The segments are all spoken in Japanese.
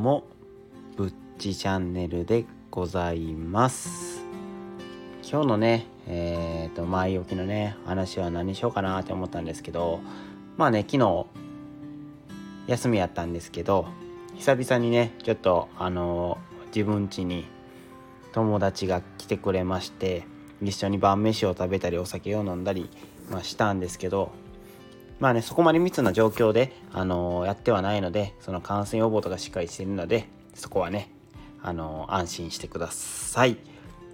もぶっちチャンネルでございます。今日のねえっ、ー、と前置きのね話は何しようかなって思ったんですけどまあね昨日休みやったんですけど久々にねちょっとあの自分家に友達が来てくれまして一緒に晩飯を食べたりお酒を飲んだり、まあ、したんですけどまあねそこまで密な状況で、あのー、やってはないのでその感染予防とかしっかりしてるのでそこはね、あのー、安心してください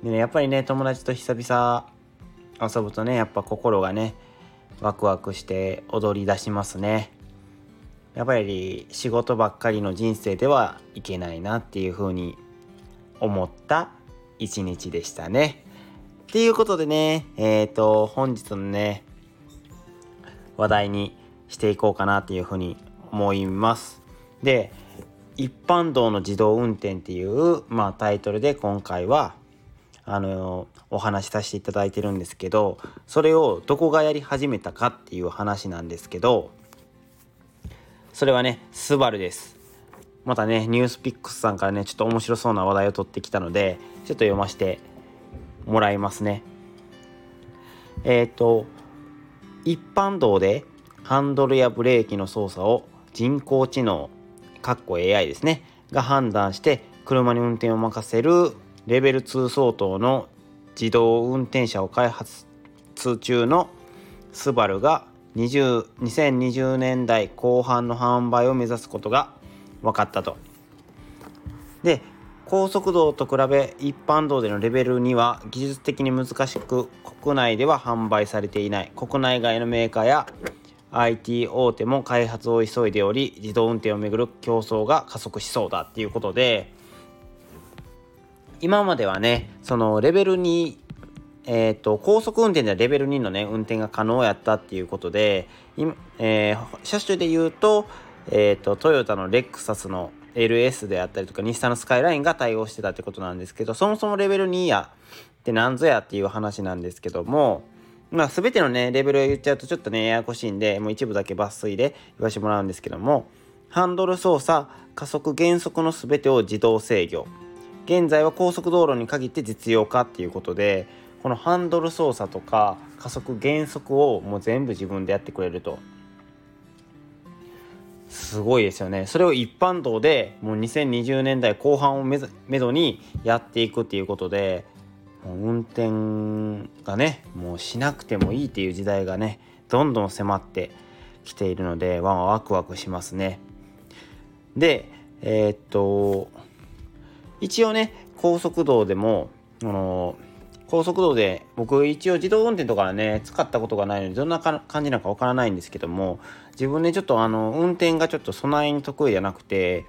でねやっぱりね友達と久々遊ぶとねやっぱ心がねワクワクして踊り出しますねやっぱり仕事ばっかりの人生ではいけないなっていうふうに思った一日でしたね。っていうことでね、えっ、ー、と、本日のね、話題にしていこうかなっていうふうに思います。で、一般道の自動運転っていう、まあ、タイトルで今回は、あの、お話しさせていただいてるんですけど、それをどこがやり始めたかっていう話なんですけど、それはね、スバルです。またね、ニュースピックスさんからね、ちょっと面白そうな話題を取ってきたので、ちょっと読ませてもらいますね。えっ、ー、と、一般道でハンドルやブレーキの操作を人工知能、かっこ AI ですね、が判断して車に運転を任せるレベル2相当の自動運転車を開発中のスバルが2020年代後半の販売を目指すことが分かったと。で高速道と比べ一般道でのレベル2は技術的に難しく国内では販売されていない国内外のメーカーや IT 大手も開発を急いでおり自動運転をめぐる競争が加速しそうだっていうことで今まではねそのレベル2えーと、高速運転ではレベル2のね運転が可能やったっていうことで、えー、車種で言うと,、えーと、トヨタのレクサスの LS であったりとか日産のスカイラインが対応してたってことなんですけどそもそもレベル2やって何ぞやっていう話なんですけどもまあ全てのねレベルを言っちゃうとちょっとねややこしいんでもう一部だけ抜粋で言わせてもらうんですけどもハンドル操作加速減速の全てを自動制御。現在は高速道路に限って実用化っていうことでこのハンドル操作とか加速減速をもう全部自分でやってくれると。すごいですよね。それを一般道でもう2020年代後半をめめどにやっていくっていうことでもう運転がねもうしなくてもいいっていう時代がねどんどん迫ってきているのでワワクワクしますね。でえー、っと一応ね高速道でもあの高速道で僕一応自動運転とかね使ったことがないのでどんな感じなのかわからないんですけども自分でちょっとあの運転がちょっと備えに得意じゃなくて、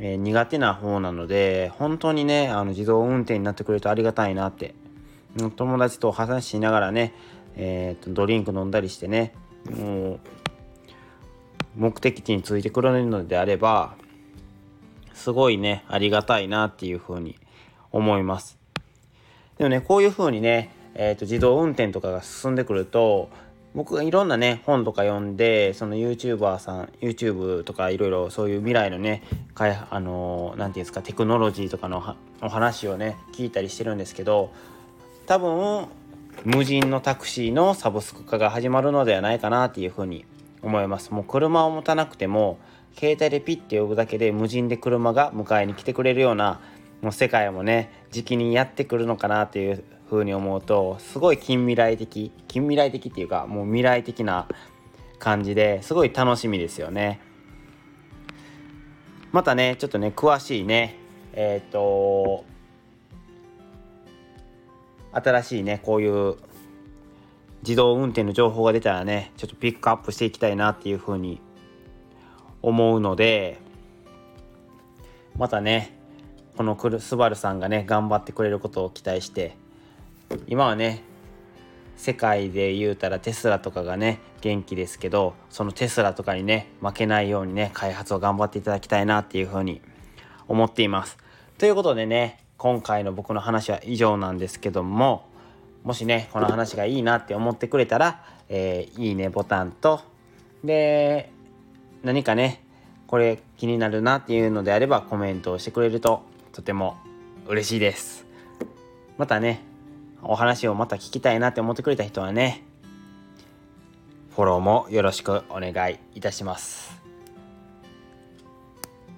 えー、苦手な方なので本当にねあの自動運転になってくれるとありがたいなって友達と話しながらね、えー、とドリンク飲んだりしてねもう目的地についてくれるのであればすごいねありがたいなっていうふうに思います。でもねこういう風にね、えーと、自動運転とかが進んでくると僕がいろんなね本とか読んでその YouTuber さん YouTube とかいろいろそういう未来のねかいあの何、て言うんですかテクノロジーとかのお話をね聞いたりしてるんですけど多分無人のタクシーのサブスク化が始まるのではないかなっていうふうに思います。もう車を持たなくても携帯でピッて呼ぶだけで無人で車が迎えに来てくれるようなもう世界もね時期にやってくるのかなっていうふうに思うとすごい近未来的近未来的っていうかもう未来的な感じですごい楽しみですよね。またねちょっとね詳しいねえっ、と新しいねこういう自動運転の情報が出たらねちょっとピックアップしていきたいなっていうふうに思うのでまたねこのスバルさんがね頑張ってくれることを期待して今はね世界で言うたらテスラとかがね元気ですけどそのテスラとかにね負けないようにね開発を頑張っていただきたいなっていうふうに思っています。ということでね今回の僕の話は以上なんですけどももしねこの話がいいなって思ってくれたら、えー、いいねボタンとで何かねこれ気になるなっていうのであればコメントをしてくれるととても嬉しいです。またねお話をまた聞きたいなって思ってくれた人はねフォローもよろしくお願いいたします。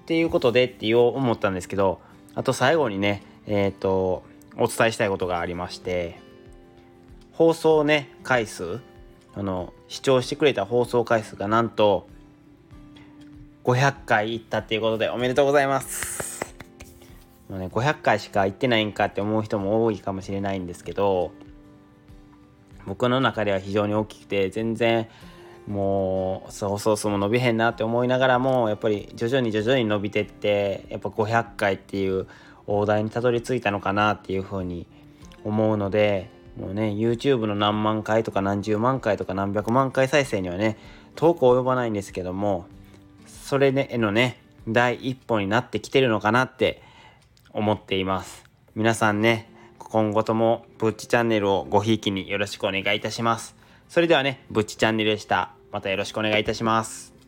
っていうことでっていう思ったんですけどあと最後にねえっ、ー、とお伝えしたいことがありまして放送ね回数あの視聴してくれた放送回数がなんと500回いったっていうことでおめでとうございます。もうね500回しか行ってないんかって思う人も多いかもしれないんですけど僕の中では非常に大きくて全然もうそうそうそうも伸びへんなって思いながらもやっぱり徐々に徐々に伸びてってやっぱ500回っていう大台にたどり着いたのかなっていうふうに思うのでもうね YouTube の何万回とか何十万回とか何百万回再生にはね遠く及ばないんですけどもそれへのね第一歩になってきてるのかなって思っています。皆さんね今後ともブッチチャンネルをごひいきによろしくお願いいたします。それではねブッチチャンネルでした。またよろしくお願いいたします。